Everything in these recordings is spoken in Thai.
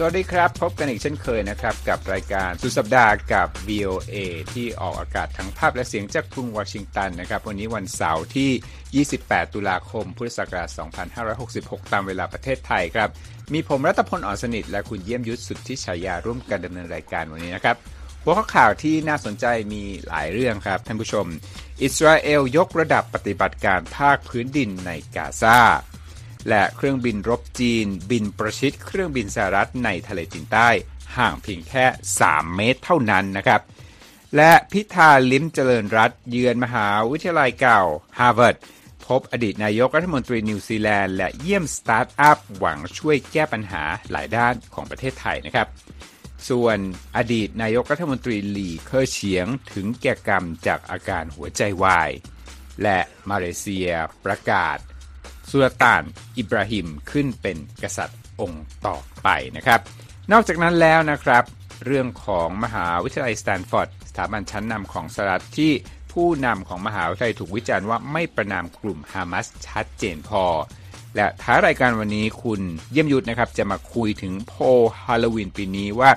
สวัสดีครับ พบกันอีกเช่นเคยนะครับ กับรายการสุดสัปดาห์กับ VOA ที่ออกอากาศทั้งภาพและเสียงจากกรุงวอชิงตันนะครับ วันนี้วันเสาร์ที่ 28 ตุลาคม พุทธศักราช 2566 ตามเวลาประเทศไทยครับ มีผมรัตพลอ่อนสนิท และคุณเยี่ยมยุทธสุดที่ฉายาร่วมกันดำเนินรายการวันนี้นะครับหัวข้อข่าวที่น่าสนใจมีหลายเรื่องครับท่านผู้ชม อิสราเอลยกระดับปฏิบัติการภาคพื้นดินในกาซา และเครื่องบินรบจีน บินประชิดเครื่องบินสหรัฐในทะเลจีนใต้ ห่างเพียงแค่ 3 เมตรเท่านั้นนะครับ และพิธาลิ้มเจริญรัตน์เยือนมหาวิทยาลัยเก่าฮาร์วาร์ดพบอดีตนายกรัฐมนตรีนิวซีแลนด์และเยี่ยมสตาร์ทอัพหวังช่วยแก้ปัญหาหลายด้านของประเทศไทยนะครับ ส่วนอดีตนายกรัฐมนตรีหลี่เค่อเฉียงถึงแก่กรรมจากอาการหัวใจวาย และมาเลเซียประกาศ สุลต่านอิบราฮิมขึ้นเป็นกษัตริย์องค์ต่อไปนะครับ นอกจากนั้นแล้วนะครับ เรื่องของมหาวิทยาลัยสแตนฟอร์ดสถาบันชั้นนำของสหรัฐที่ผู้นำของมหาวิทยาลัยถูกวิจารณ์ว่าไม่ประนามกลุ่มฮามาสชัดเจนพอ และท้ายรายการวันนี้คุณเยี่ยมยุทธนะครับ จะมาคุยถึงโพฮาโลวีนปีนี้ว่า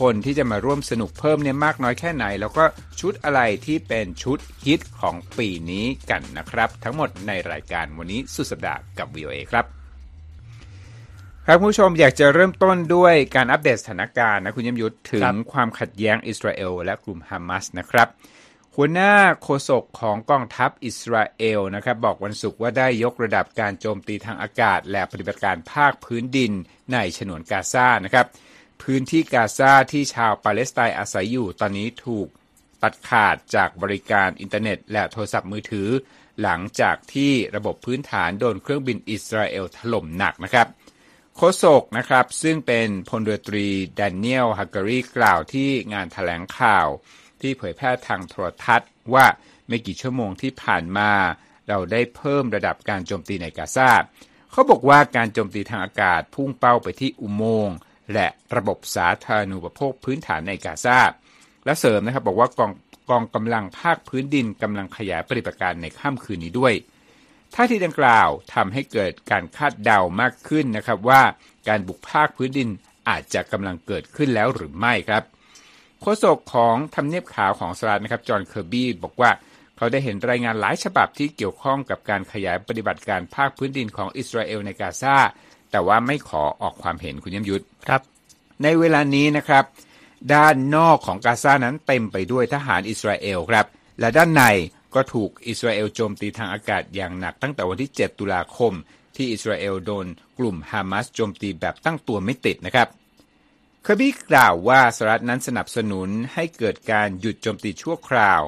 คนที่จะมาร่วมสนุกเพิ่มเนี่ยมากน้อยแค่ไหน แล้วก็ชุดอะไรที่เป็นชุดฮิตของปีนี้กันนะครับ ทั้งหมดในรายการวันนี้สุดสัปดาห์กับ VOA ครับครับผู้ชมอยากจะเริ่มต้นด้วยการอัปเดตสถานการณ์นะคุณยมยุทธถึงความขัดแย้งอิสราเอลและกลุ่มฮามาสนะครับ หัวหน้าโฆษกของกองทัพอิสราเอลนะครับ บอกวันศุกร์ว่าได้ยกระดับการโจมตีทางอากาศ และปฏิบัติการภาคพื้นดินในฉนวนกาซานะครับ พื้นที่กาซาที่ชาวปาเลสไตน์อาศัยอยู่ตอนนี้ถูกตัดขาดจากบริการอินเทอร์เน็ต และโทรศัพท์มือถือ หลังจากที่ระบบพื้นฐานโดนเครื่องบินอิสราเอลถล่มหนักนะครับโฆษกนะครับซึ่งเป็นพลเรือตรีแดเนียลฮักการีกล่าวที่งานแถลงข่าว ที่เผยแพร่ทางโทรทัศน์ว่าไม่กี่ชั่วโมงที่ผ่านมา เราได้เพิ่มระดับการโจมตีในกาซาเขาบอกว่าการโจมตีทางอากาศพุ่งเป้าไปที่อุโมงค์ และระบบสาธารณูปโภคพื้นฐานในกาซาและเสริมนะครับบอกว่ากองกองกำลังภาคพื้นดินกำลังขยายปฏิบัติการในค่ำคืนนี้ด้วยท่าทีดังกล่าวทำให้เกิดการคาดเดามากขึ้นนะครับว่าการบุกภาคพื้นดินอาจจะกำลังเกิดขึ้นแล้วหรือไม่ครับโฆษกของทำเนียบขาวของสหรัฐนะครับจอห์นเคอร์บี้บอกว่าเขาได้เห็นรายงานหลายฉบับที่เกี่ยวข้องกับการขยายปฏิบัติการภาคพื้นดินของอิสราเอลในกาซา แต่ว่าไม่ขอออกความเห็นคุณยมยุทธครับ ในเวลานี้นะครับ ด้านนอกของกาซานั้นเต็มไปด้วยทหารอิสราเอลครับ และด้านในก็ถูกอิสราเอลโจมตีทางอากาศอย่างหนักตั้งแต่วันที่ 7 ตุลาคม ที่อิสราเอลโดนกลุ่มฮามาสโจมตีแบบตั้งตัวไม่ติดนะครับเคอร์บี้กล่าวว่าสหรัฐนั้นสนับสนุนให้เกิดการหยุดโจมตีชั่วคราว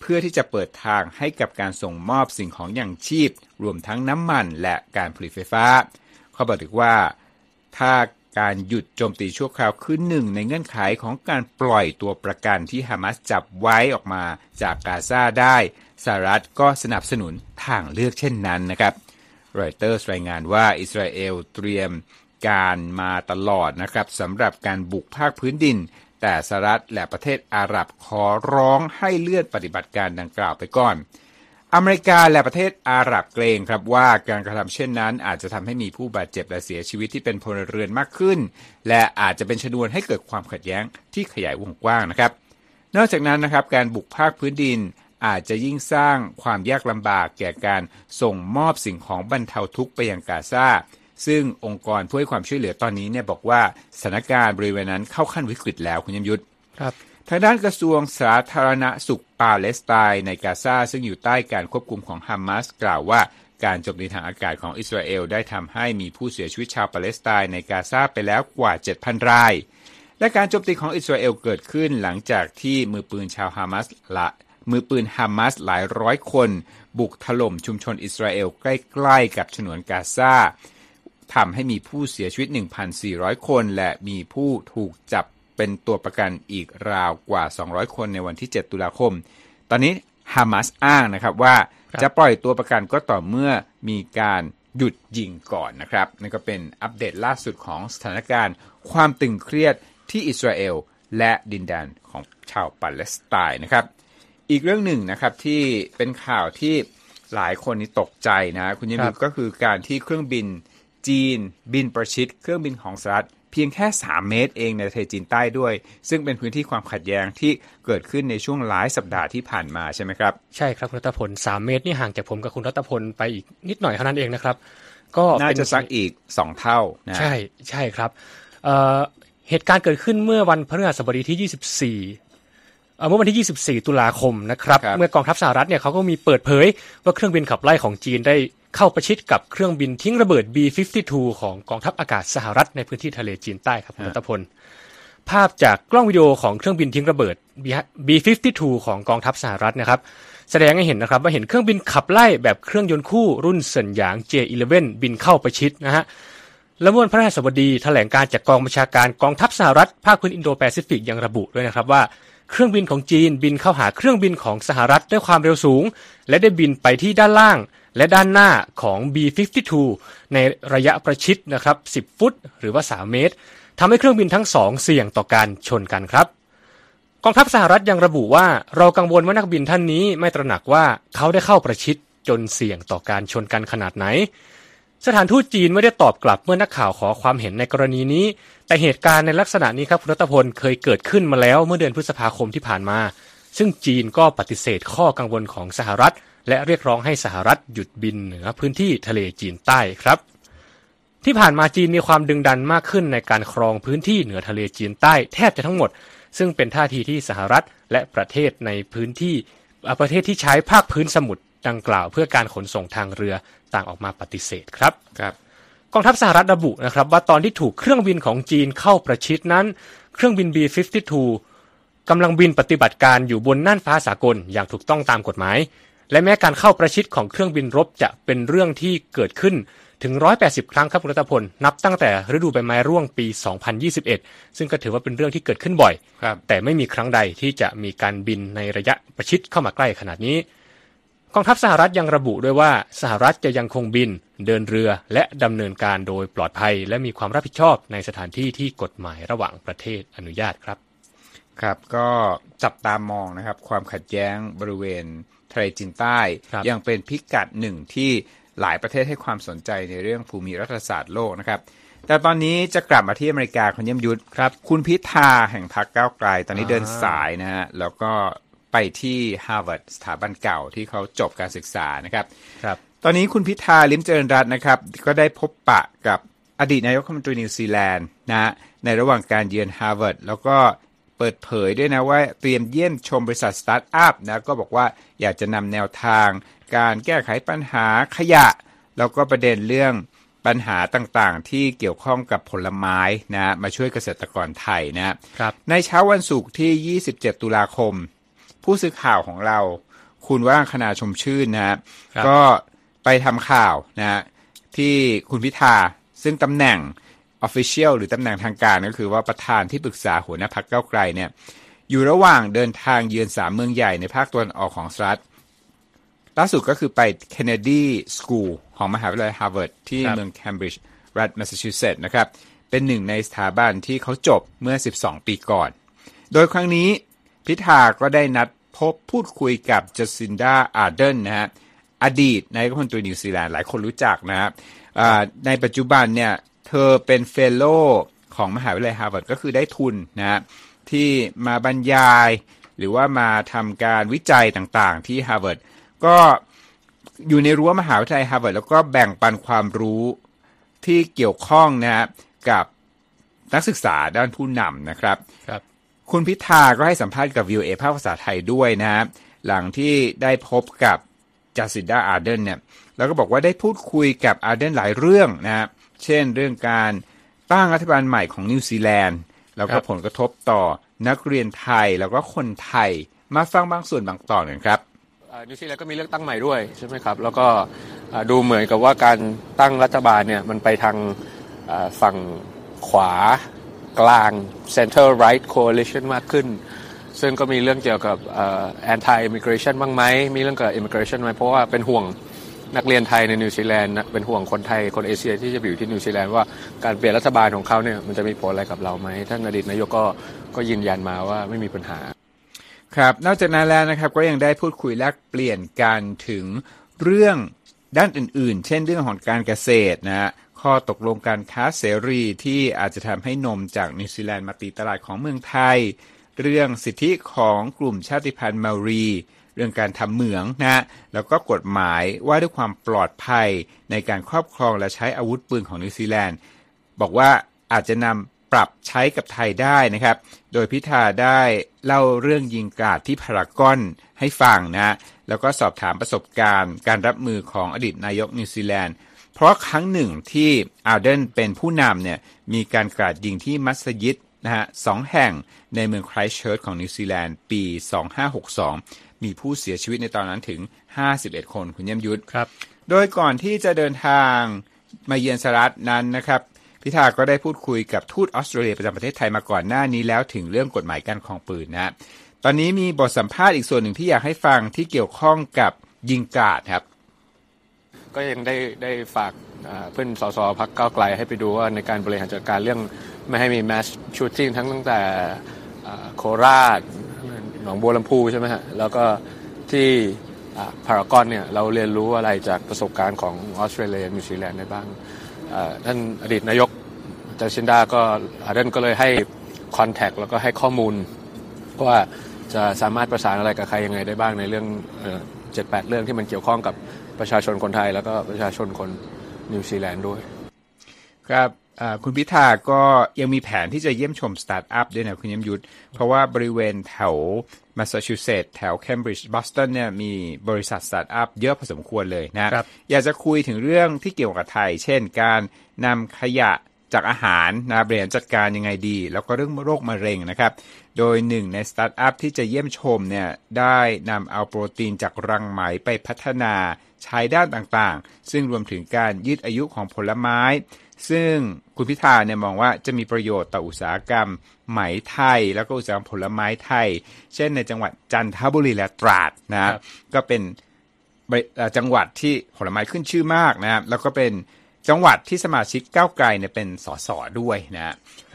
เพื่อที่จะเปิดทางให้กับการส่งมอบสิ่งของอย่างชีพ รวมทั้งน้ำมันและการผลิตไฟฟ้า เขาบอกถึงว่า ถ้าการหยุดโจมตีชั่วคราวคือหนึ่งในเงื่อนไขของการปล่อยตัวประกันที่ฮามาสจับไว้ออกมาจากกาซาได้สหรัฐก็สนับสนุนทางเลือกเช่นนั้นนะครับรอยเตอร์รายงานว่าอิสราเอลเตรียมการมาตลอดนะครับสำหรับการบุกภาคพื้นดิน แต่สหรัฐและประเทศอาหรับขอร้องให้เลื่อนปฏิบัติการดังกล่าวไปก่อน อเมริกาและประเทศอาหรับเกรงครับว่าการกระทำเช่นนั้น อาจจะทำให้มีผู้บาดเจ็บและเสียชีวิตที่เป็นพลเรือนมากขึ้น และอาจจะเป็นชนวนให้เกิดความขัดแย้งที่ขยายวงกว้างนะครับ นอกจากนั้นนะครับการบุกภาคพื้นดินอาจจะยิ่งสร้างความยากลำบากแก่การส่งมอบสิ่งของบรรเทาทุกข์ไปยังกาซาซึ่งองค์กรผู้ให้ความช่วยเหลือตอนนี้เนี่ยบอกว่าสถานการณ์บริเวณนั้นเข้าขั้นวิกฤตแล้วคุณยมยุทธครับ ทางด้านกระทรวงสาธารณสุขปาเลสไตน์ในกาซาซึ่งอยู่ใต้การควบคุมของฮามาสกล่าวว่าการโจมตีทางอากาศของอิสราเอลได้ทำให้มีผู้เสียชีวิตชาวปาเลสไตน์ในกาซาไปแล้วกว่า 7,000 ราย และการโจมตีของอิสราเอลเกิดขึ้นหลังจากที่มือปืนชาวฮามาสละมือปืนฮามาสหลายร้อยคน บุกถล่มชุมชนอิสราเอลใกล้ๆกับฉนวนกาซาทำให้มีผู้เสียชีวิต 1,400 คน และมีผู้ถูกจับ เป็นตัวประกันอีกราวกว่า 200 คนในวันที่ 7 ตุลาคม ตอนนี้ฮามาสอ้างนะครับว่าจะปล่อยตัวประกันก็ต่อเมื่อมีการหยุดยิงก่อนนะครับนั่นก็เป็นอัปเดตล่าสุดของสถานการณ์ ความตึงเครียดที่อิสราเอลและดินแดนของชาวปาเลสไตน์นะครับ อีกเรื่องหนึ่งนะครับที่เป็นข่าวที่หลายคนนี้ตกใจนะ คุณยิมก็คือการที่เครื่องบินจีนบินประชิดเครื่องบินของสหรัฐ เพียงแค่ 3 เมตรเองในทะเลจีนใต้ด้วย ซึ่งเป็นพื้นที่ความขัดแย้งที่เกิดขึ้นในช่วงหลายสัปดาห์ที่ผ่านมาใช่ไหมครับ ใช่ครับคุณรัตพล 3 เมตรนี่ห่างจากผมกับคุณรัตพลไปอีกนิดหน่อยเท่านั้นเองนะครับ ก็น่าจะสักอีก 2 เท่านะใช่ใช่ครับเหตุการณ์เกิดขึ้นเมื่อวันพฤหัสบดีที่ 24เมื่อวันที่ 24 ตุลาคมนะครับรบเมื่อกองทัพสหรัฐเนี่ยเขาก็มีเปิดเผยว่าเครื่องบินขับไล่ของจีนได้ เข้าประชิดกับเครื่องบินทิ้งระเบิด B-52 ของกองทัพอากาศสหรัฐในพื้นที่ทะเลจีนใต้ครับคุณตพลภาพจากกล้องวิดีโอของเครื่องบินทิ้งระเบิด B-52 ของกองทัพสหรัฐนะครับ แสดงให้เห็นนะครับว่าเห็นเครื่องบินขับไล่แบบเครื่องยนต์คู่รุ่นเซินหยาง J11 บินเข้าประชิดนะฮะและเมื่อวันพระราชบดีแถลงการจากกองบัญชาการกองทัพสหรัฐภาคพื้นอินโดแปซิฟิกยังระบุด้วยนะครับว่าเครื่องบินของจีนบินเข้าหาเครื่องบินของสหรัฐด้วยความเร็วสูง และได้บินไปที่ด้านล่าง และด้านหน้าของ B-52 ในระยะประชิดนะครับ 10 ฟุต หรือว่า 3 เมตรทำให้เครื่องบินทั้งสองเสี่ยงต่อการชนกันครับกองทัพสหรัฐยังระบุว่าเรากังวลว่านักบินท่านนี้ไม่ตระหนักว่าเขาได้เข้าประชิดจนเสี่ยงต่อการชนกันขนาดไหน สถานทูตจีนไม่ได้ตอบกลับเมื่อนักข่าวขอความเห็นในกรณีนี้ แต่เหตุการณ์ในลักษณะนี้ครับคุณรัตพลเคยเกิดขึ้นมาแล้วเมื่อเดือนพฤษภาคมที่ผ่านมา ซึ่งจีนก็ปฏิเสธข้อกังวลของสหรัฐ และเรียกร้องให้สหรัฐหยุดบินเหนือพื้นที่ทะเลจีนใต้ครับ ที่ผ่านมาจีนมีความดึงดันมากขึ้นในการครองพื้นที่เหนือทะเลจีนใต้แทบจะทั้งหมด ซึ่งเป็นท่าทีที่สหรัฐและประเทศในพื้นที่ประเทศที่ใช้ภาคพื้นสมุทรดังกล่าวเพื่อการขนส่งทางเรือต่างออกมาปฏิเสธครับครับกองทัพสหรัฐระบุนะครับว่าตอนที่ถูกเครื่องบินของจีนเข้าประชิดนั้น เครื่องบิน B-52 กำลังบินปฏิบัติการอยู่บนน่านฟ้าสากลอย่างถูกต้องตามกฎหมาย และแม้การเข้าประชิดของเครื่องบินรบจะเป็นเรื่องที่เกิดขึ้นถึง 180 ครั้งครับรัตพล นับตั้งแต่ฤดูใบไม้ร่วงปี 2021 ซึ่งก็ถือว่าเป็นเรื่องที่เกิดขึ้นบ่อย แต่ไม่มีครั้งใดที่จะมีการบินในระยะประชิดเข้ามาใกล้ขนาดนี้ กองทัพสหรัฐยังระบุด้วยว่าสหรัฐจะยังคงบิน เดินเรือและดำเนินการโดยปลอดภัย และมีความรับผิดชอบในสถานที่ที่กฎหมายระหว่างประเทศอนุญาตครับ ครับก็จับตามองนะครับ ความขัดแย้งบริเวณ ทะเลจีนใต้ ยังเป็นพิกัดหนึ่งที่หลายประเทศให้ความสนใจในเรื่องภูมิรัฐศาสตร์โลกนะครับ แต่ตอนนี้จะกลับมาที่อเมริกาคุณเยี่ยมยุทธครับ คุณพิธาแห่งพรรคก้าวไกล ตอนนี้เดินสายนะฮะแล้วก็ไปที่ฮาร์วาร์ดสถาบันเก่าที่เขาจบการศึกษานะครับครับ ตอนนี้คุณพิธาลิ้มเจริญรัตน์นะครับ ก็ได้พบปะกับอดีตนายกรัฐมนตรีนิวซีแลนด์นะในระหว่างการเยือนฮาร์วาร์ดแล้วก็ เปิดเผยด้วยนะว่าเตรียมเยี่ยมชมบริษัทสตาร์ทอัพนะก็บอกว่าอยากจะนำแนวทาง การแก้ไขปัญหาขยะ แล้วก็ประเด็นเรื่องปัญหาต่างๆ ที่เกี่ยวข้องกับผลไม้นะมาช่วยเกษตรกรไทยนะครับในเช้าวันศุกร์ที่ 27 ตุลาคม ผู้สื่อข่าวของเรา คุณว่างคณาชมชื่นนะก็ไปทำข่าวนะที่คุณพิธาซึ่งตำแหน่ง Official หรือตำแหน่งทางการก็คือว่าประธานที่ปรึกษาหัวหน้าพักเก้าไกลเนี่ยอยู่ระหว่างเดินทางเยือนสามเมืองใหญ่ในภาคตะวันออกของสหรัฐล่าสุดก็คือไป Kennedy School ของมหาวิทยาลัยฮาร์วาร์ดที่เมืองเคมบริดจ์รัฐแมสซาชูเซตส์นะครับ เป็นหนึ่งในสถาบันที่เขาจบเมื่อ 12 ปีก่อน โดยครั้งนี้พิธาก็ได้นัดพบพูดคุยกับจาซินดาอาร์เดิร์นนะฮะอดีตนายกรัฐมนตรีนิวซีแลนด์หลายคนรู้จักนะครับในปัจจุบันเนี่ยเธ อเป็น fellowของมหาวิทยาลัยฮาร์วาร์ดก็คือได้ทุนนะที่มาบรรยาย หรือว่ามาทำการวิจัยต่างๆ ที่ฮาร์วาร์ดก็อยู่ในรั้วมหาวิทยาลัยฮาร์วาร์ดแล้วก็แบ่งปันความรู้ที่เกี่ยวข้องนะฮะกับนักศึกษาด้านผู้นำนะครับครับ คุณพิธาก็ให้สัมภาษณ์กับวีโอเอภาคภาษาไทยด้วยนะฮะหลังที่ได้พบกับจาซินดาอาร์เดิร์นเนี่ยแล้วก็บอกว่าได้พูดคุยกับอาร์เดิร์นหลายเรื่องนะฮะ เช่น เรื่องการตั้งรัฐบาลใหม่ของนิวซีแลนด์แล้วก็ผลกระทบต่อนักเรียนไทยแล้วก็คนไทยมาฟังบางส่วนบางตอนกันครับนิวซีแลนด์ก็มีเลือกตั้งใหม่ด้วยใช่ไหมครับ แล้วก็ดูเหมือนกับว่าการตั้งรัฐบาลเนี่ยมันไปทางฝั่งขวากลาง center right coalition มากขึ้น ซึ่งก็มีเรื่องเกี่ยวกับ anti immigration บ้างไหมมีเรื่องกับ immigration ไหมเพราะว่าเป็นห่วง นักเรียนไทยในนิวซีแลนด์เป็นห่วงคนไทยคนเอเชียที่จะอยู่ที่นิวซีแลนด์ว่าการเปลี่ยนรัฐบาลของเขาเนี่ยมันจะมีผลอะไรกับเราไหมท่านอดีตนายกก็ก็ยืนยันมาว่าไม่มีปัญหา ครับ นอกจากนั้นแล้วนะครับก็ยังได้พูดคุยแลกเปลี่ยนกันถึงเรื่องด้านอื่น ๆ เช่นเรื่องของการเกษตรนะข้อตกลงการค้าเสรีที่อาจจะทำให้นมจากนิวซีแลนด์มาตีตลาดของเมืองไทย เรื่องสิทธิของกลุ่มชาติพันธุ์เมารี เรื่องการทำเหมืองนะแล้วก็กฎหมายว่าด้วยความปลอดภัยในการครอบครองและใช้อาวุธปืนของนิวซีแลนด์ บอกว่าอาจจะนำปรับใช้กับไทยได้นะครับ โดยพิธาได้เล่าเรื่องยิงกราดที่พารากอนให้ฟังนะแล้วก็สอบถามประสบการณ์ การรับมือของอดีตนายกนิวซีแลนด์เพราะครั้งหนึ่งที่อาร์เดิร์นเป็นผู้นำเนี่ยมีการกราดยิงที่มัสยิดนะฮะสองแห่งในเมืองไครส์เชิร์ชของนิวซีแลนด์ปี 2562 มีผู้เสียชีวิตในตอนนั้นถึง 51 คนคุณเยี่ยมยุทธครับ โดยก่อนที่จะเดินทางมาเยือนสหรัฐนั้นนะครับ พิธาก็ได้พูดคุยกับทูตออสเตรเลียประจำประเทศไทยมาก่อนหน้านี้แล้วถึงเรื่องกฎหมายการครองปืนนะตอนนี้มีบทสัมภาษณ์อีกส่วนหนึ่งที่อยากให้ฟังที่เกี่ยวข้องกับยิงกราดครับ ก็ยังได้ได้ฝากเพื่อนสส. พรรคก้าวไกลให้ไปดูว่าในการบริหารจัดการเรื่องไม่ให้มี mass shooting ทั้งตั้งแต่โคราช หนองบัวลำภูใช่ไหมฮะแล้วก็ที่พารากอนเนี่ยเราเรียนรู้อะไรจากประสบการณ์ของออสเตรเลียนิวซีแลนด์ได้บ้างท่านอดีตนายกจาซินดาก็อาร์เดิร์นก็เลยให้ contact แล้วก็ให้ข้อมูลว่าจะสามารถประสานอะไรกับใครยังไงได้บ้างในเรื่องเจ็ดแปดเรื่องที่มันเกี่ยวข้องกับประชาชนคนไทย แล้วก็ประชาชนคนนิวซีแลนด์ด้วย ครับ คุณพิธาก็ยังมีแผนที่จะเยี่ยมชมสตาร์ทอัพด้วยนะคุณเยี่ยมยุทธ เพราะว่าบริเวณแถวแมสซาชูเซตส์แถวเคมบริดจ์บอสตันเนี่ยมีบริษัทสตาร์ทอัพเยอะพอสมควรเลยนะครับอยากจะคุยถึงเรื่องที่เกี่ยวกับไทย เช่นการนำขยะจากอาหารนะบริหารจัดการยังไงดี แล้วก็เรื่องโรคมะเร็งนะครับ โดยหนึ่งในสตาร์ทอัพที่จะเยี่ยมชมเนี่ยได้นำเอาโปรตีนจากรังไหมไปพัฒนา ใช้ด้านต่างๆ ซึ่งรวมถึงการยืดอายุของผลไม้ ซึ่งคุณพิธาเนี่ยมองว่าจะมีประโยชน์ต่ออุตสาหกรรมไหมไทย แล้วก็อุตสาหกรรมผลไม้ไทย เช่นในจังหวัดจันทบุรีและตราดนะก็เป็นจังหวัดที่ผลไม้ขึ้นชื่อมากนะแล้วก็เป็นจังหวัดที่สมาชิกก้าวไกลเนี่ยเป็นสสด้วยนะ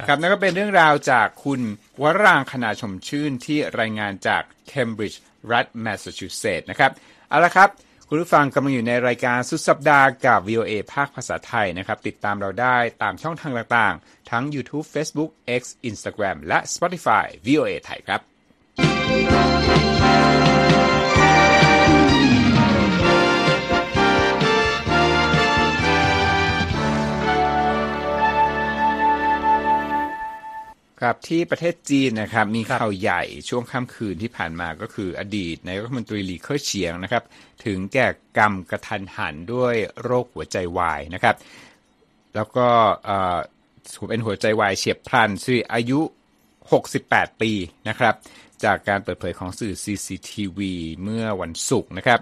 ครับนั่นก็เป็นเรื่องราวจากคุณวรางคณาชมชื่นที่รายงานจากเคมบริดจ์รัฐแมสซาชูเซตส์นะครับเอาละครับ คุณผู้ฟังกำลังอยู่ในรายการสุดสัปดาห์กับ VOA ภาคภาษาไทยนะครับ ติดตามเราได้ตามช่องทางต่างๆ ทั้ง YouTube Facebook X Instagram และ Spotify VOA ไทยครับ ครับที่ประเทศจีนนะครับมีข่าวใหญ่ช่วงค่ำคืนที่ผ่านมาก็คืออดีตนายกรัฐมนตรีหลีเค่อเฉียงนะครับ ถึงแก่กรรมกระทันหันด้วยโรคหัวใจวายนะครับ แล้วก็เป็นหัวใจวายเฉียบพลันซึ่งอายุ 68 ปีนะครับ จากการเปิดเผยของสื่อ CCTV เมื่อวันศุกร์นะครับ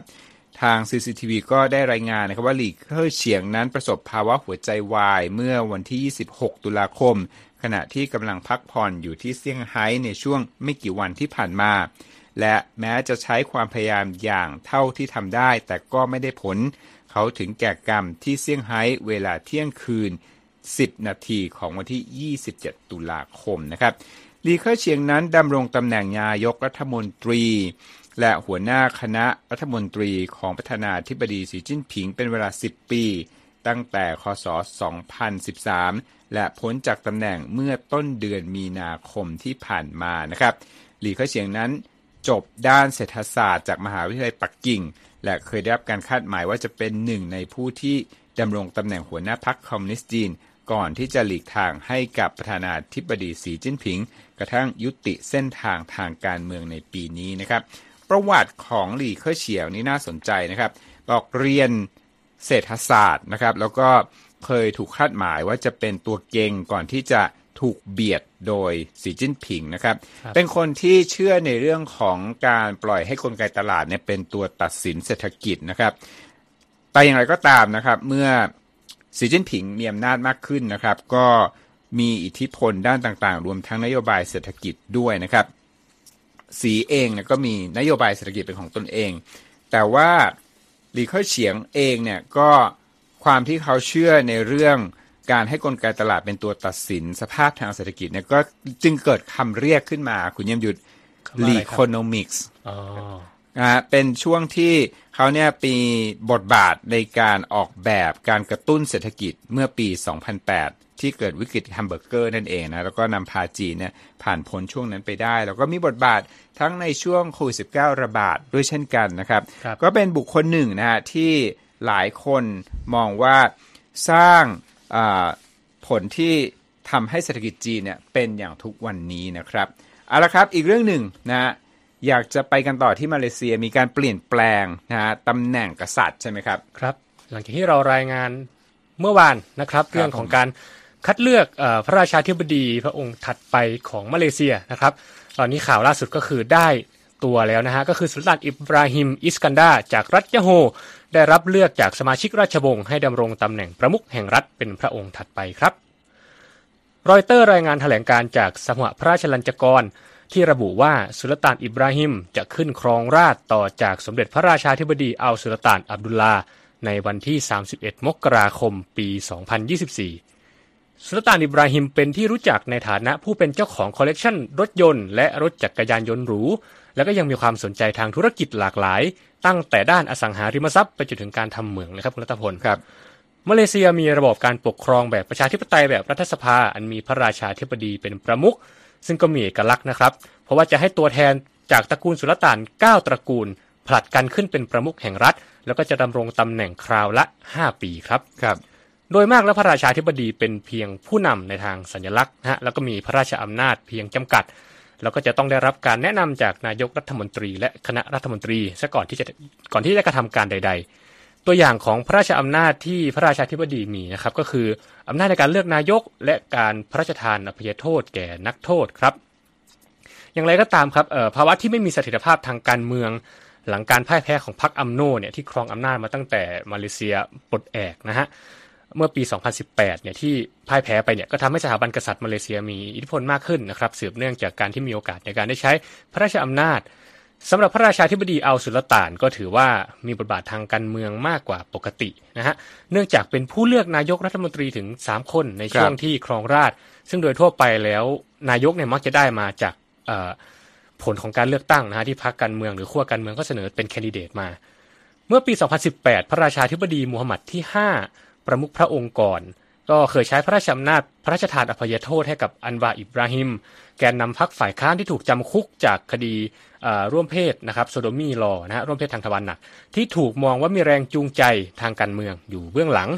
ทาง CCTV ก็ได้รายงานนะครับว่าหลีเค่อเฉียงนั้นประสบภาวะหัวใจวายเมื่อวันที่ 26 ตุลาคม ขณะที่กำลังพักผ่อนอยู่ที่เซี่ยงไฮ้ในช่วงไม่กี่วันที่ผ่านมา และแม้จะใช้ความพยายามอย่างเท่าที่ทำได้ แต่ก็ไม่ได้ผล เขาถึงแก่กรรมที่เซี่ยงไฮ้เวลาเที่ยงคืน 10 นาทีของวันที่ 27 ตุลาคมนะครับลีเคอร์เชียงนั้นดำรงตำแหน่งนายกรัฐมนตรี และหัวหน้าคณะรัฐมนตรีของประธานาธิบดีสีจิ้นผิงเป็นเวลา 10 ปี ตั้งแต่คศ 2013 และพ้นจากตำแหน่งเมื่อต้นเดือนมีนาคมที่ผ่านมานะครับ หลีเค่อเฉียงนั้นจบด้านเศรษฐศาสตร์จากมหาวิทยาลัยปักกิ่ง และเคยได้รับการคาดหมายว่าจะเป็นหนึ่งในผู้ที่ดำรงตำแหน่งหัวหน้าพรรคคอมมิวนิสต์จีน ก่อนที่จะหลีกทางให้กับประธานาธิบดีสีจิ้นผิง กระทั่งยุติเส้นทางทางการเมืองในปีนี้นะครับ ประวัติของหลี่เค่อเฉียวนี่น่าสนใจนะครับบอกเรียน เศรษฐศาสตร์นะครับ แล้วก็เคยถูกคาดหมายว่าจะเป็นตัวเก่งก่อนที่จะถูกเบียดโดยสีจิ้นผิงนะครับ เป็นคนที่เชื่อในเรื่องของการปล่อยให้กลไกตลาดเนี่ยเป็นตัวตัดสินเศรษฐกิจนะครับ แต่อย่างไรก็ตามนะครับ เมื่อสีจิ้นผิงมีอำนาจมากขึ้นนะครับ ก็มีอิทธิพลด้านต่างๆ รวมทั้งนโยบายเศรษฐกิจด้วยนะครับ สีเองเนี่ยก็มีนโยบายเศรษฐกิจเป็นของตนเอง แต่ว่า หลี่เค่อเฉียงเองเนี่ยก็ความที่เขาเชื่อในเรื่องการให้กลไกตลาดเป็นตัวตัดสินสภาพทางเศรษฐกิจเนี่ยก็จึงเกิดคำเรียกขึ้นมาคุณเยี่ยมยุทธ l e c o n o m i c s นะฮะเป็นช่วงที่เขาเนี่ยมีบทบาทในการออกแบบการกระตุ้นเศรษฐกิจเมื่อปี 2008 ที่เกิดวิกฤตแฮมเบอร์เกอร์นั่นเองนะแล้วก็นำพาจีนเนี่ยผ่านพ้นช่วงนั้นไปได้ แล้วก็มีบทบาททั้งในช่วงโควิด -19 ระบาดด้วยเช่นกันนะครับครับก็เป็นบุคคลหนึ่งนะฮะที่หลายคนมองว่าสร้างอ่าผลที่ทำให้เศรษฐกิจจีนเนี่ยเป็นอย่างทุกวันนี้นะครับเอาละครับอีกเรื่องหนึ่งนะฮะอยากจะไปกันต่อที่มาเลเซียมีการเปลี่ยนแปลงนะฮะตำแหน่งกษัตริย์ใช่ไหมครับครับ หลังจากที่เรารายงานเมื่อวานนะครับ เรื่องของการ คัดเลือกอพระราชาธิบดีพระองค์ถัดไปของมาเลเซียนะครับ ตอนนี้ข่าวล่าสุดก็คือได้ตัวแล้วนะฮะก็คือสุลต่านอิบราฮิมอิสกันดาจากรัฐยะโฮ ได้รับเลือกจากสมาชิกราชวงศ์ให้ดำรงตำแหน่งประมุขแห่งรัฐเป็นพระองค์ถัดไปครับ รอยเตอร์รายงานแถลงการจากสหพระราชลัญจกร ที่ระบุว่าสุลต่านอิบราฮิมจะขึ้นครองราชต่อจากสมเด็จพระราชาธิบดีอัลสุลต่านอับดุลลาในวันที่ 31 มกราคม ปี 2024 สุลต่านอิบราฮิมเป็นที่รู้จักในฐานะผู้เป็นเจ้าของคอลเลกชันรถยนต์และรถจักรยานยนต์หรู แล้วก็ยังมีความสนใจทางธุรกิจหลากหลาย ตั้งแต่ด้านอสังหาริมทรัพย์ไปจนถึงการทำเหมืองนะครับคุณรัตพลครับมาเลเซียมีระบบการปกครองแบบประชาธิปไตยแบบรัฐสภา อันมีพระราชาธิบดีเป็นประมุขซึ่งก็มีเอกลักษณ์นะครับ เพราะว่าจะให้ตัวแทนจากตระกูลสุลต่าน 9 ตระกูล ผลัดกันขึ้นเป็นประมุขแห่งรัฐ แล้วก็จะดำรงตำแหน่งคราวละ 5 ปีครับครับ โดยมากแล้วพระราชาธิบดีเป็นเพียงผู้นำในทางสัญลักษณ์นะฮะแล้วก็มีพระราชอำนาจเพียงจำกัด แล้วก็จะต้องได้รับการแนะนำจากนายกรัฐมนตรีและคณะรัฐมนตรีซะก่อนที่จะก่อนที่จะกระทำการใด ๆ ตัวอย่างของพระราชอำนาจที่พระราชาธิบดีมีนะครับก็คืออำนาจในการเลือกนายกและการพระราชทานอภัยโทษแก่นักโทษครับ อย่างไรก็ตามครับภาวะที่ไม่มีเสถียรภาพทางการเมืองหลังการพ่ายแพ้ของพรรคอัมโนเนี่ยที่ครองอำนาจมาตั้งแต่มาเลเซียปลดแอกนะฮะ เมื่อปี 2018 เนี่ยที่พ่ายแพ้ไปเนี่ยก็ทำให้สถาบันกษัตริย์มาเลเซียมีอิทธิพลมากขึ้นนะครับสืบเนื่องจากการที่มีโอกาสในการได้ใช้พระราชอำนาจสำหรับพระราชาธิบดีอัลสุลต่านก็ถือว่ามีบทบาททางการเมืองมากกว่าปกตินะฮะเนื่องจากเป็นผู้เลือกนายกรัฐมนตรีถึง 3 คนในช่วงที่ครองราช ซึ่งโดยทั่วไปแล้วนายกเนี่ยมักจะได้มาจากผลของการเลือกตั้งนะฮะที่พรรคการเมืองหรือขั้วการเมืองก็เสนอเป็นแคนดิเดตมา เมื่อปี 2018 พระราชาธิบดีมูฮัมหมัดที่ 5 ประมุขพระองค์ก่อน ก็เคยใช้พระราชอำนาจพระราชทานอภัยโทษให้กับอันวาอิบราฮิม แกนนำพรรคฝ่ายค้านที่ถูกจำคุกจากคดีเอ่อร่วมเพศนะครับโซโดมีลอนะฮะร่วมเพศทางทวารหนัก ที่ถูกมองว่ามีแรงจูงใจทางการเมืองอยู่เบื้องหลัง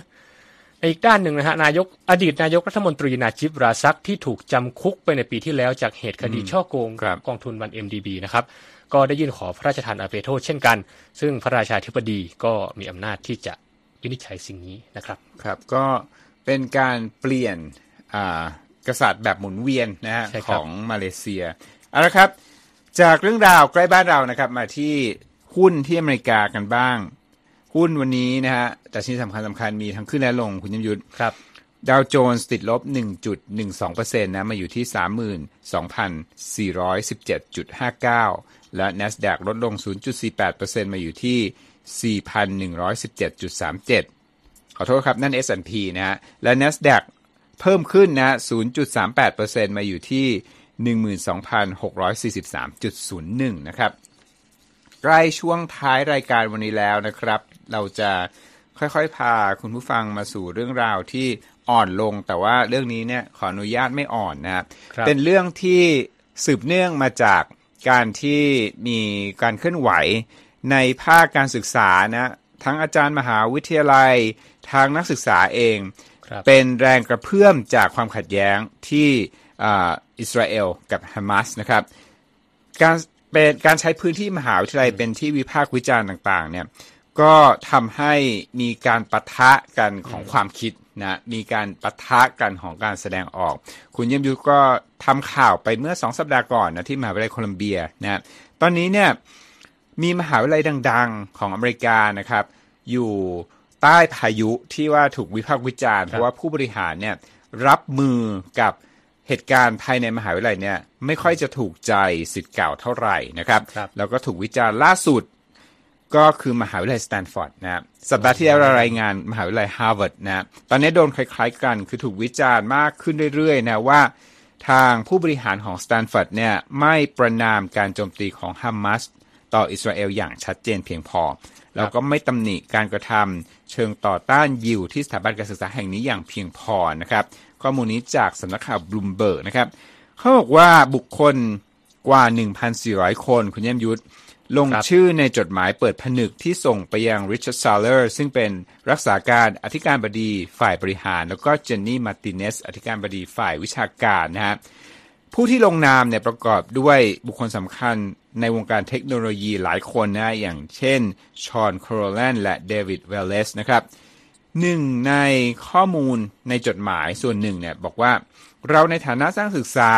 ในอีกด้านหนึ่งนะฮะนายกอดีตนายกรัฐมนตรีนาจิบราซักที่ถูกจำคุกไปในปีที่แล้วจากเหตุคดีช่อโกงครับกองทุนวัน MDB นะครับก็ได้ยื่นขอพระราชทานอภัยโทษเช่นกัน ซึ่งพระราชาธิบดีก็มีอำนาจที่จะ วินิจฉัยสิ่งนี้นะครับ ครับ ก็เป็นการเปลี่ยนอ่ากษัตริย์แบบหมุนเวียนนะฮะใช่คขรับองมาเลเซียเอาละครับ จากเรื่องราวใกล้บ้านเรานะครับ มาที่หุ้นที่อเมริกากันบ้าง หุ้นวันนี้นะฮะแต่ชิ้นสำคัญสำคัญมีทั้งขึ้นและลงคุณยมยุทธครับดาวโจนส์ติดลบ 1.12%นะ มาอยู่ที่ 32,417.59 และ NASDAQ ลดลง 0.48%มาอยู่ที่ 4,117.37 ขอโทษครับ นั่น S&P นะฮะ และ NASDAQ เพิ่มขึ้นนะ 0.38%มาอยู่ที่ 12,643.01 นะครับใกล้ช่วงท้ายรายการวันนี้แล้วนะครับ เราจะค่อยๆ พาคุณผู้ฟังมาสู่เรื่องราวที่อ่อนลง แต่ว่าเรื่องนี้เนี่ยขออนุญาตไม่อ่อนนะครับครับเป็นเรื่องที่สืบเนื่องมาจากการที่มีการเคลื่อนไหว ในภาคการศึกษานะทั้งอาจารย์มหาวิทยาลัยทางนักศึกษาเองครับเป็นแรงกระเพื่อมจากความขัดแย้งที่อ่าอิสราเอลกับฮามาสนะครับการเป็นการใช้พื้นที่มหาวิทยาลัยเป็นที่วิพากษ์วิจารณ์ต่างๆเนี่ยก็ทำให้มีการปะทะกันของความคิดนะมีการปะทะกันของการแสดงออก คุณเยี่ยมยุทธก็ทำข่าวไปเมื่อสองสัปดาห์ก่อนนะที่มหาวิทยาลัยโคลัมเบียนะตอนนี้เนี่ย มีมหาวิทยาลัยดัง ๆ ของอเมริกานะครับ อยู่ใต้พายุที่ว่าถูกวิพากษ์วิจารณ์เพราะว่าผู้บริหารเนี่ยรับมือกับเหตุการณ์ภายในมหาวิทยาลัยเนี่ยไม่ค่อยจะถูกใจศิษย์เก่าเท่าไหร่นะครับครับแล้วก็ถูกวิจารณ์ล่าสุดก็คือมหาวิทยาลัยสแตนฟอร์ดนะครับสัปดาห์ที่แล้วเรารายงานมหาวิทยาลัยฮาร์วาร์ดนะตอนนี้โดนคล้ายๆกันคือถูกวิจารณ์มากขึ้นเรื่อยๆนะว่าทางผู้บริหารของสแตนฟอร์ดเนี่ยไม่ประณามการโจมตีของฮามาส ต่ออิสราเอลอย่างชัดเจนเพียงพอ แล้วก็ไม่ตำหนิการกระทำเชิงต่อต้านยิวที่สถาบันการศึกษาแห่งนี้อย่างเพียงพอนะครับ ข้อมูลนี้จากสำนักข่าวบลูมเบิร์กนะครับเขาบอกว่าบุคคลกว่า 1,400 คนคุณเยี่ยมยุทธลงชื่อในจดหมายเปิดผนึกที่ส่งไปยังริชาร์ดซาเลอร์ซึ่งเป็นรักษาการอธิการบดีฝ่ายบริหาร แล้วก็เจนนี่มาร์ติเนซอธิการบดีฝ่ายวิชาการนะฮะผู้ที่ลงนามเนี่ยประกอบด้วยบุคคลสำคัญในวงการเทคโนโลยีหลายคนนะอย่างเช่นชอนโครแลนและเดวิดเวลเลสนะครับหนึ่งในข้อมูลในจดหมายส่วนหนึ่งเนี่ยบอกว่าเราในฐานะสร้างศึกษา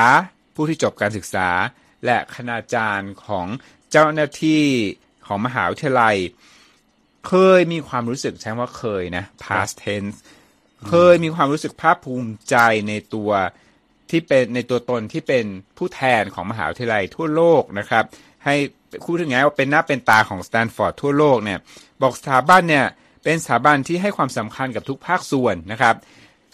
ผู้ที่จบการศึกษา และคณาจารย์ของเจ้าหน้าที่ของมหาวิทยาลัย เคยมีความรู้สึกใช้ว่าเคยนะ past tense เคยมีความรู้สึกภาคภูมิใจในตัว ที่เป็นในตัวตนที่เป็นผู้แทนของมหาวิทยาลัยทั่วโลกนะครับ ให้คูดถึงไงว่าเป็นหน้าเป็นตาของสแตนฟอร์ดทั่วโลกเนี่ยบอกสถาบันเนี่ยเป็นสถาบันที่ให้ความสำคัญกับทุกภาคส่วนนะครับ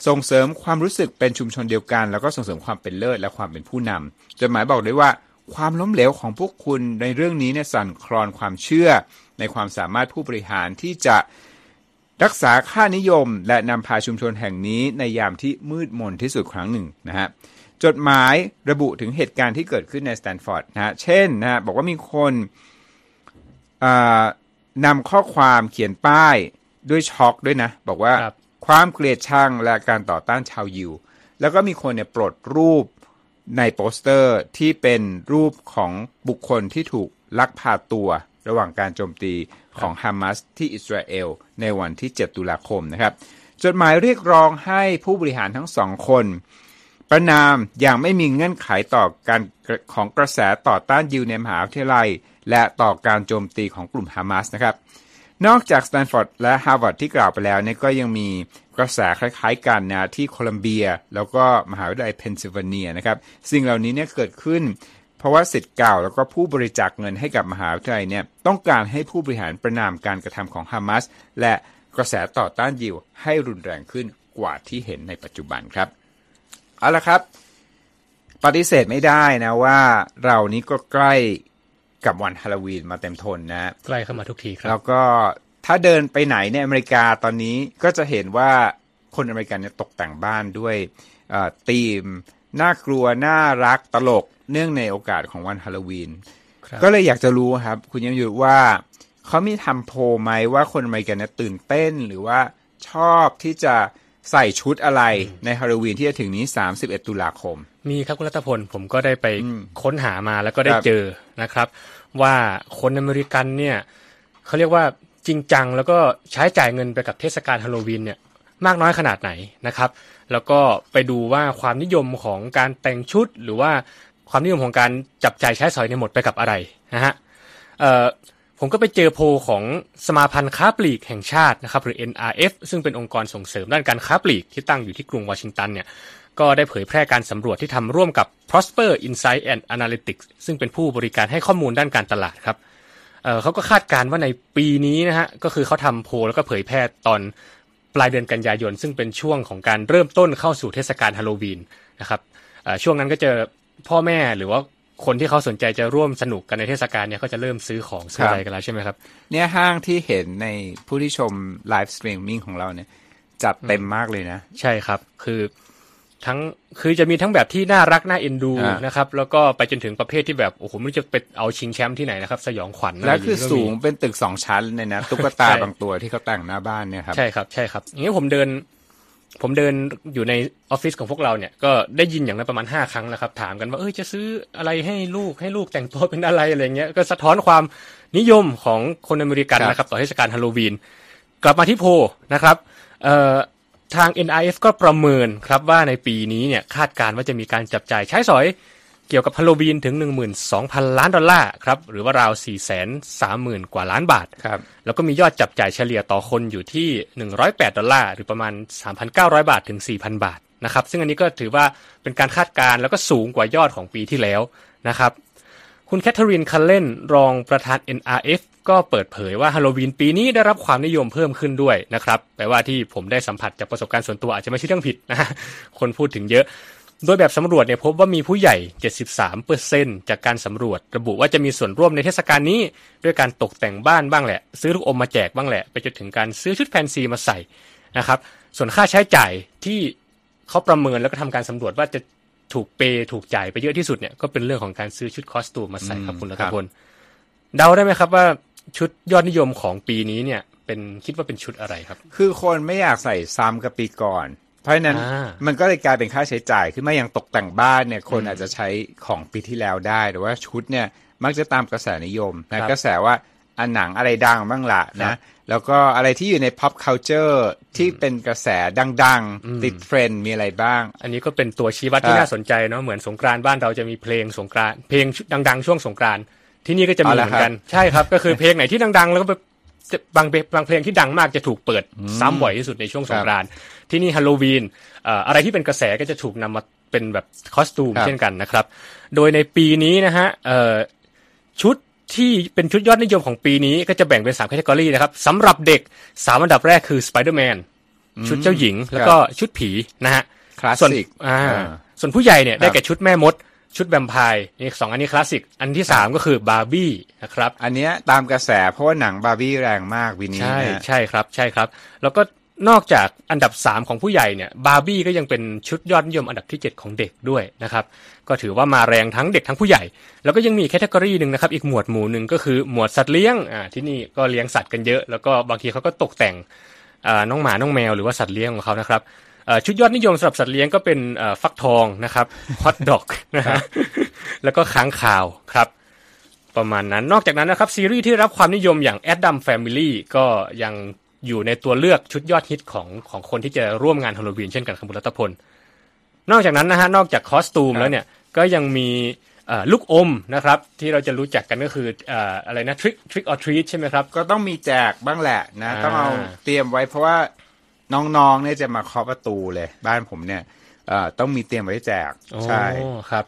ส่งเสริมความรู้สึกเป็นชุมชนเดียวกัน แล้วก็ส่งเสริมความเป็นเลิศและความเป็นผู้นำจดหมายบอกด้วยว่าความล้มเหลวของพวกคุณในเรื่องนี้เนี่ยสั่นคลอนความเชื่อ ในความสามารถผู้บริหารที่จะ รักษาค่านิยมและนำพาชุมชนแห่งนี้ในยามที่มืดมนที่สุดครั้งหนึ่งนะฮะจดหมายระบุถึงเหตุการณ์ที่เกิดขึ้นในสแตนฟอร์ดนะฮะเช่นนะฮะบอกว่ามีคนนำข้อความเขียนป้ายด้วยชอล์กด้วยนะ บอกว่าความเกลียดชังและการต่อต้านชาวยิว แล้วก็มีคนเนี่ยปลดรูปในโปสเตอร์ที่เป็นรูปของบุคคลที่ถูกลักพาตัว ระหว่างการโจมตีของฮามาสที่อิสราเอลในวันที่ 7 ตุลาคมนะครับ จดหมายเรียกร้องให้ผู้บริหารทั้งสองคน ประณามอย่างไม่มีเงื่อนไขต่อการของกระแสต่อต้านยิวในมหาวิทยาลัย และต่อการโจมตีของกลุ่มฮามาสนะครับนอกจากสแตนฟอร์ดและฮาร์วาร์ดที่กล่าวไปแล้วเนี่ยก็ยังมีกระแสคล้ายๆกันนะที่โคลัมเบีย แล้วก็มหาวิทยาลัยเพนซิลเวเนียนะครับ สิ่งเหล่านี้เนี่ยเกิดขึ้น เพราะว่าศิษย์เก่าแล้วก็ผู้บริจาคเงินให้กับมหาวิทยาลัยเนี่ยต้องการให้ผู้บริหารประณามการกระทำของฮามาสและกระแสต่อต้านยิวให้รุนแรงขึ้นกว่าที่เห็นในปัจจุบันครับเอาละครับ ปฏิเสธไม่ได้นะว่าเรานี้ก็ใกล้กับวันฮาโลวีนมาเต็มทนนะใกล้เข้ามาทุกทีครับ แล้วก็ถ้าเดินไปไหนในอเมริกาตอนนี้ก็จะเห็นว่าคนอเมริกันเนี่ยตกแต่งบ้านด้วยธีม น่ากลัว น่ารักตลก เนื่องในโอกาสของวันฮาโลวีน ก็เลยอยากจะรู้ครับ คุณยมยุว่าเขามีทำโพไหมว่าคนอเมริกันเนี่ยตื่นเต้นหรือว่าชอบที่จะใส่ชุดอะไรในฮาโลวีนที่จะถึงนี้ 31 ตุลาคม มีครับคุณรัตพล ผมก็ได้ไปค้นหามาแล้วก็ได้เจอนะครับ ว่าคนอเมริกันเนี่ยเขาเรียกว่าจริงจังแล้วก็ใช้จ่ายเงินไปกับเทศกาลฮาโลวีนเนี่ยมากน้อยขนาดไหนนะครับ แล้วก็ไปดูว่าความนิยมของการแต่งชุด หรือว่าความนิยมของการจับจ่ายใช้สอยในหมดไปกับอะไรนะฮะผมก็ไปเจอโพของสมาพันธ์ค้าปลีกแห่งชาตินะครับหรือ NRF ซึ่งเป็นองค์กรส่งเสริมด้านการค้าปลีกที่ตั้งอยู่ที่กรุงวอชิงตันเนี่ยก็ได้เผยแพร่การสำรวจที่ทำร่วมกับ Prosper Insight and Analytics ซึ่งเป็นผู้บริการให้ข้อมูลด้านการตลาดครับเขาก็คาดการณ์ว่าในปีนี้นะฮะก็คือเขาทำโพแล้วก็เผยแพร่ตอน ปลายเดือนกันยายน ซึ่งเป็นช่วงของการเริ่มต้นเข้าสู่เทศกาลฮาโลวีนนะครับช่วงนั้นก็จะพ่อแม่หรือว่าคนที่เขาสนใจจะร่วมสนุกกันในเทศกาลเนี่ยก็จะเริ่มซื้อของซื้ออะไรกันแล้วใช่ไหมครับ เนี่ยห้างที่เห็นในผู้ที่ชม live streaming ของเราเนี่ย จัดเต็มมากเลยนะ ใช่ครับ คือ ทั้งคือจะมีทั้งแบบที่น่ารักน่าเอ็นดูนะครับ แล้วก็ไปจนถึงประเภทที่แบบโอ้โหไม่รู้จะไปเอาชิงแชมป์ที่ไหนนะครับ สยองขวัญและคือสูงเป็นตึกสองชั้นเลยนะตุ๊กตาบางตัวที่เขาแต่งหน้าบ้านเนี่ยครับใช่ครับใช่ครับอย่างนี้ผมเดิน ผมเดินอยู่ในออฟฟิศของพวกเราเนี่ยก็ได้ยินอย่างนั้นประมาณห้าครั้งแล้วครับ ถามกันว่าเออจะซื้ออะไรให้ลูกให้ลูกแต่งตัวเป็นอะไรอะไรเงี้ยก็สะท้อนความนิยมของคนอเมริกันนะครับ ต่อเทศกาลฮาโลวีน กลับมาที่โพลนะครับ เอ่อ ทาง NRF ก็ประเมินครับว่าในปีนี้เนี่ยคาดการณ์ว่าจะมีการจับจ่ายใช้สอยเกี่ยวกับฮาโลวีนถึง 12,000 ล้านดอลลาร์ครับหรือว่าราว 430,000 กว่าล้านบาทครับแล้วก็มียอดจับจ่ายเฉลี่ยต่อคนอยู่ที่ 108 ดอลลาร์หรือประมาณ 3,900 บาทถึง 4,000 บาทนะครับซึ่งอันนี้ก็ถือว่าเป็นการคาดการณ์แล้วก็สูงกว่ายอดของปีที่แล้วนะครับคุณแคทเธอรีนคันเลนรองประธาน NRF ก็เปิดเผยว่าฮาโลวีนปีนี้ได้รับความนิยมเพิ่มขึ้นด้วยนะครับแปลว่าที่ผมได้สัมผัสจากประสบการณ์ส่วนตัวอาจจะไม่ใช่เรื่องผิดนะคนพูดถึงเยอะ โดยแบบสำรวจเนี่ยพบว่ามีผู้ใหญ่ 73%จากการสำรวจ ระบุว่าจะมีส่วนร่วมในเทศกาลนี้ ด้วยการตกแต่งบ้านบ้างแหละ ซื้อลูกอมมาแจกบ้างแหละ ไปจนถึงการซื้อชุดแฟนซีมาใส่นะครับ ส่วนค่าใช้จ่ายที่เขาประเมินแล้วก็ทำการสำรวจว่าจะถูกเปถูกจ่ายไปเยอะที่สุดเนี่ยก็เป็นเรื่องของการซื้อชุดคอสตูมมาใส่ครับคุณรัตพลเดาได้ไหมครับว่า ชุดยอดนิยมของปีนี้เนี่ย เป็นคิดว่าเป็นชุดอะไรครับ คือคนไม่อยากใส่ซ้ำกับปีก่อน เพราะฉะนั้นอ่ามันก็เลยกลายเป็นค่าใช้จ่ายขึ้นมาอย่างตกแต่งบ้านเนี่ย คนอาจจะใช้ของปีที่แล้วได้แต่ว่าชุดเนี่ยมักจะตามกระแสนิยมนะกระแสว่าอันหนังอะไรดังบ้างละนะแล้วก็อะไรที่อยู่ใน pop culture ที่เป็นกระแสดังๆ ติดเทรนด์มีอะไรบ้าง อันนี้ก็เป็นตัวชี้วัดที่อ่าน่าสนใจเนาะเหมือนสงกรานต์บ้านเราจะมีเพลงสงกรานต์เพลงดัง ๆ ช่วงสงกรานต์ ที่นี่ก็จะมีเอาเหละมือนกันใช่ครับ ก็คือเพลงไหนที่ดัง ๆ แล้วก็แบบจะบางเพลงบางเพลงที่ดังมากจะถูกเปิดซ้ำบ่อยที่สุดในช่วงสงกรานต์ที่นี่ฮาโลวีนเอ่ออะไรที่เป็นกระแสก็จะถูกนำมาเป็นแบบ costume ครับเช่นกันนะครับ โดยในปีนี้นะฮะเอ่อชุดที่เป็นชุดยอดนิยมของปีนี้ก็จะแบ่งเป็นสาม category นะครับสำหรับเด็กสามอันดับแรกคือสไปเดอร์แมนชุดเจ้าหญิง แล้วก็ชุดผีนะฮะคลาสส่วนสิกอ่าอ่าส่วนผู้ใหญ่เนี่ยได้ครับแก่ชุดแม่มด ชุดแวมไพร์นี่สองอันนี้คลาสสิก อันที่สามก็คือบาร์บี้นะครับ อันเนี้ยตามกระแสเพราะว่าหนังบาร์บี้แรงมากปีนี้ใช่นะใช่ครับใช่ครับ แล้วก็นอกจากอันดับ 3 ของผู้ใหญ่เนี่ยบาร์บี้ก็ยังเป็นชุดยอดนิยมอันดับที่ 7 ของเด็กด้วยนะครับ ก็ถือว่ามาแรงทั้งเด็กทั้งผู้ใหญ่ แล้วก็ยังมี category หนึ่งนะครับ อีกหมวดหมู่หนึ่งก็คือหมวดสัตว์เลี้ยงอ่าที่นี่ก็เลี้ยงสัตว์กันเยอะ แล้วก็บางทีเขาก็ตกแต่งอ่าน้องหมาน้องแมวหรือว่าสัตว์เลี้ยงของเขานะครับเอ่อ ชุดยอดนิยมสำหรับสัตว์เลี้ยงก็เป็นเอ่อฟักทองนะครับฮอทดอกนะฮะแล้วก็ค้างคาวครับ ประมาณนั้นนอกจากนั้นนะครับ ซีรีส์ที่ได้รับความนิยมอย่าง Adam Family ก็ยังอยู่ในตัวเลือกชุดยอดฮิตของของคนที่จะร่วมงานฮาโลวีนเช่นกันครับคุณรัตพล นอกจากนั้นนะฮะนอกจากคอสตูมครับแล้วเนี่ยก็ยังมีเอ่อลูกอมนะครับที่เราจะรู้จักกันก็คือเอ่ออะไรนะ trick trick or treat ใช่ไหมครับ ก็ต้องมีแจกบ้างแหละนะอ่าต้องเอาเตรียมไว้เพราะว่า น้องๆเนี่ยจะมาเคาะประตูเลย บ้านผมเนี่ยเอ่อต้องมีเตรียมไว้แจกใช่อ๋อครับ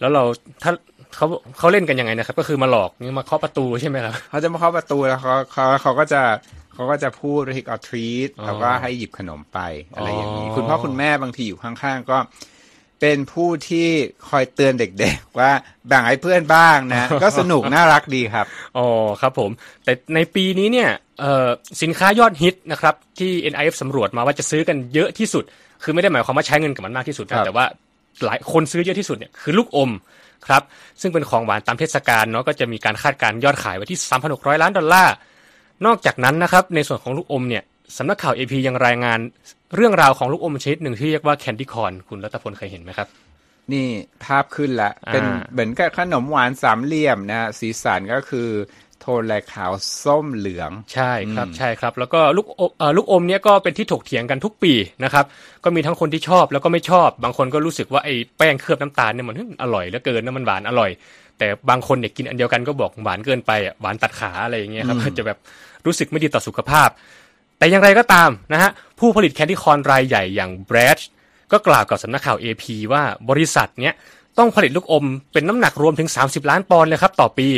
แล้วเราถ้าเขาเขาเล่นกันยังไงนะครับ ก็คือมาหลอกนี่มาเคาะประตูใช่ไหมครับเขาจะมาเคาะประตูแล้วเขาเขาเขาก็จะเขาก็จะพูดริกอทรีตอ๋อแล้วก็ให้หยิบขนมไปอะไรอย่างนี้อ๋อคุณพ่อคุณแม่บางทีอยู่ข้างๆ ก็เป็นผู้ที่คอยเตือนเด็กๆ ว่าแบ่งให้เพื่อนบ้างนะ ก็สนุกน่ารักดีครับ อ๋อครับผม แต่ในปีนี้เนี่ยเอ่อ สินค้ายอดฮิตนะครับที่ NIF สำรวจมาว่าจะซื้อกันเยอะที่สุด คือไม่ได้หมายความว่าใช้เงินกับมันมากที่สุดครันะบแต่ว่าหลายคนซื้อเยอะที่สุดเนี่ยคือลูกอมครับซึ่งเป็นของหวานตามเทศกาลเนาะก็จะมีการคาดการณ์ยอดขายไว้ที่ 3,600 ล้านดอลลาร์นอกจากนั้นนะครับในส่วนของลูกอมเนี่ยสำนักข่าว AP ยังรายงานเรื่องราวของลูกอมชนิดหนึ่งที่เรียกว่าแคนดี้คอนคุณรัตพลเคยเห็นไหมครับ นี่ภาพขึ้นละ เป็นอ่าเหมือนกับขนมหวานสามเหลี่ยมนะ สีสันก็คือโทนลายขาวส้มเหลือง ใช่ครับใช่ครับ แล้วก็ลูกอมเอ่อลูกอมเนี่ยก็เป็นที่ถกเถียงกันทุกปีนะครับ ก็มีทั้งคนที่ชอบแล้วก็ไม่ชอบ บางคนก็รู้สึกว่าไอ้แป้งเคลือบน้ำตาลเนี่ยมันเฮ้ยอร่อยเหลือเกินนะมันหวานอร่อย แต่บางคนเนี่ยกินอันเดียวกันก็บอกหวานเกินไปอะหวานตัดขาอะไรอย่างเงี้ยครับอาจจะแบบรู้สึกไม่ดีต่อสุขภาพ แต่อย่างไรก็ตามนะฮะผู้ผลิตแคนดี้คอนรายใหญ่อย่าง b r a d ก็กล่าวกับสำนักข่าว AP ว่าบริษัทเนี้ยต้องผลิตลูกอมเป็นน้ำหนักรวมถึง 30 ล้านปอนด์เลยครับต่อปี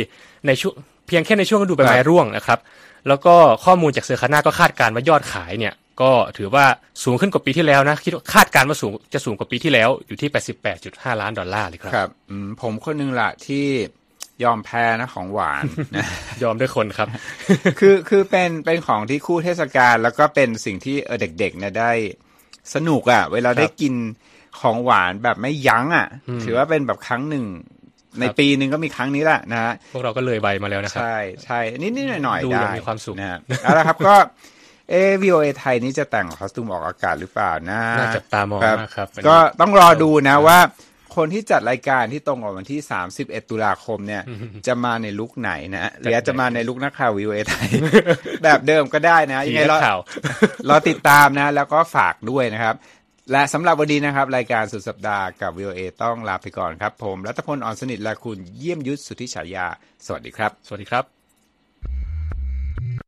ในช่วงเพียงแค่ในช่วงฤดูใบไม้ร่วงนะครับ แล้วก็ข้อมูลจากเซอร์คาน่าก็คาดการณ์ว่ายอดขายเนี่ยก็ถือว่าสูงขึ้นกว่าปีที่แล้วนะคิดว่าคาดการณ์ว่าสูงจะสูงกว่าปีที่แล้วอยู่ที่ 88.5 ล้านดอลลาร์เลยครับครับอืมผมคนหนึ่งละที่ยอมแพ้นะของหวานนะยอมด้วยคนครับ คือคือเป็นเป็นของที่คู่เทศกาลแล้วก็เป็นสิ่งที่เออเด็กๆเนี่ยได้ สนุกอะ่ะ เวลาได้กินของหวานแบบไม่ยั้งอะ่ะ ถือว่าเป็นแบบครั้งหนึ่ง ในครับปีหนึ่งก็มีครั้งนี้แหละนะฮะพวกเราก็เลยใบมาแล้วนะครับ ใช่ใช่นิดนิดหน่อยหน่อยๆดูได้อย่างมีความสุขนะฮะเอาละครับก็เอวีโอเอไทยนี่จะแต่งคอสตูมออกอากาศหรือเปล่านะน่าจับตามองมากครับ ก็ต้องรอดูนะว่า คนที่จัดรายการที่ตรงกับวันที่ 31 ตุลาคมเนี่ย จะมาในลุคไหนนะหรือจะมาในลุคนักข่าววีโอเอไทย แบบเดิมก็ได้นะทียังไงนัเรากข่าวเราติดตามนะ แล้วก็ฝากด้วยนะครับ และสำหรับวันนี้นะครับ รายการสุดสัปดาห์กับ VOA ต้องลาไปก่อนครับ ผมรัตพลอ่อนสนิทและคุณเยี่ยมยุทธสุทธิฉายา สวัสดีครับ สวัสดีครับ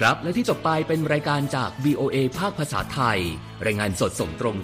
ครับ และที่จบไปเป็นรายการจาก VOA ภาคภาษาไทย รายงานสดส่งตรง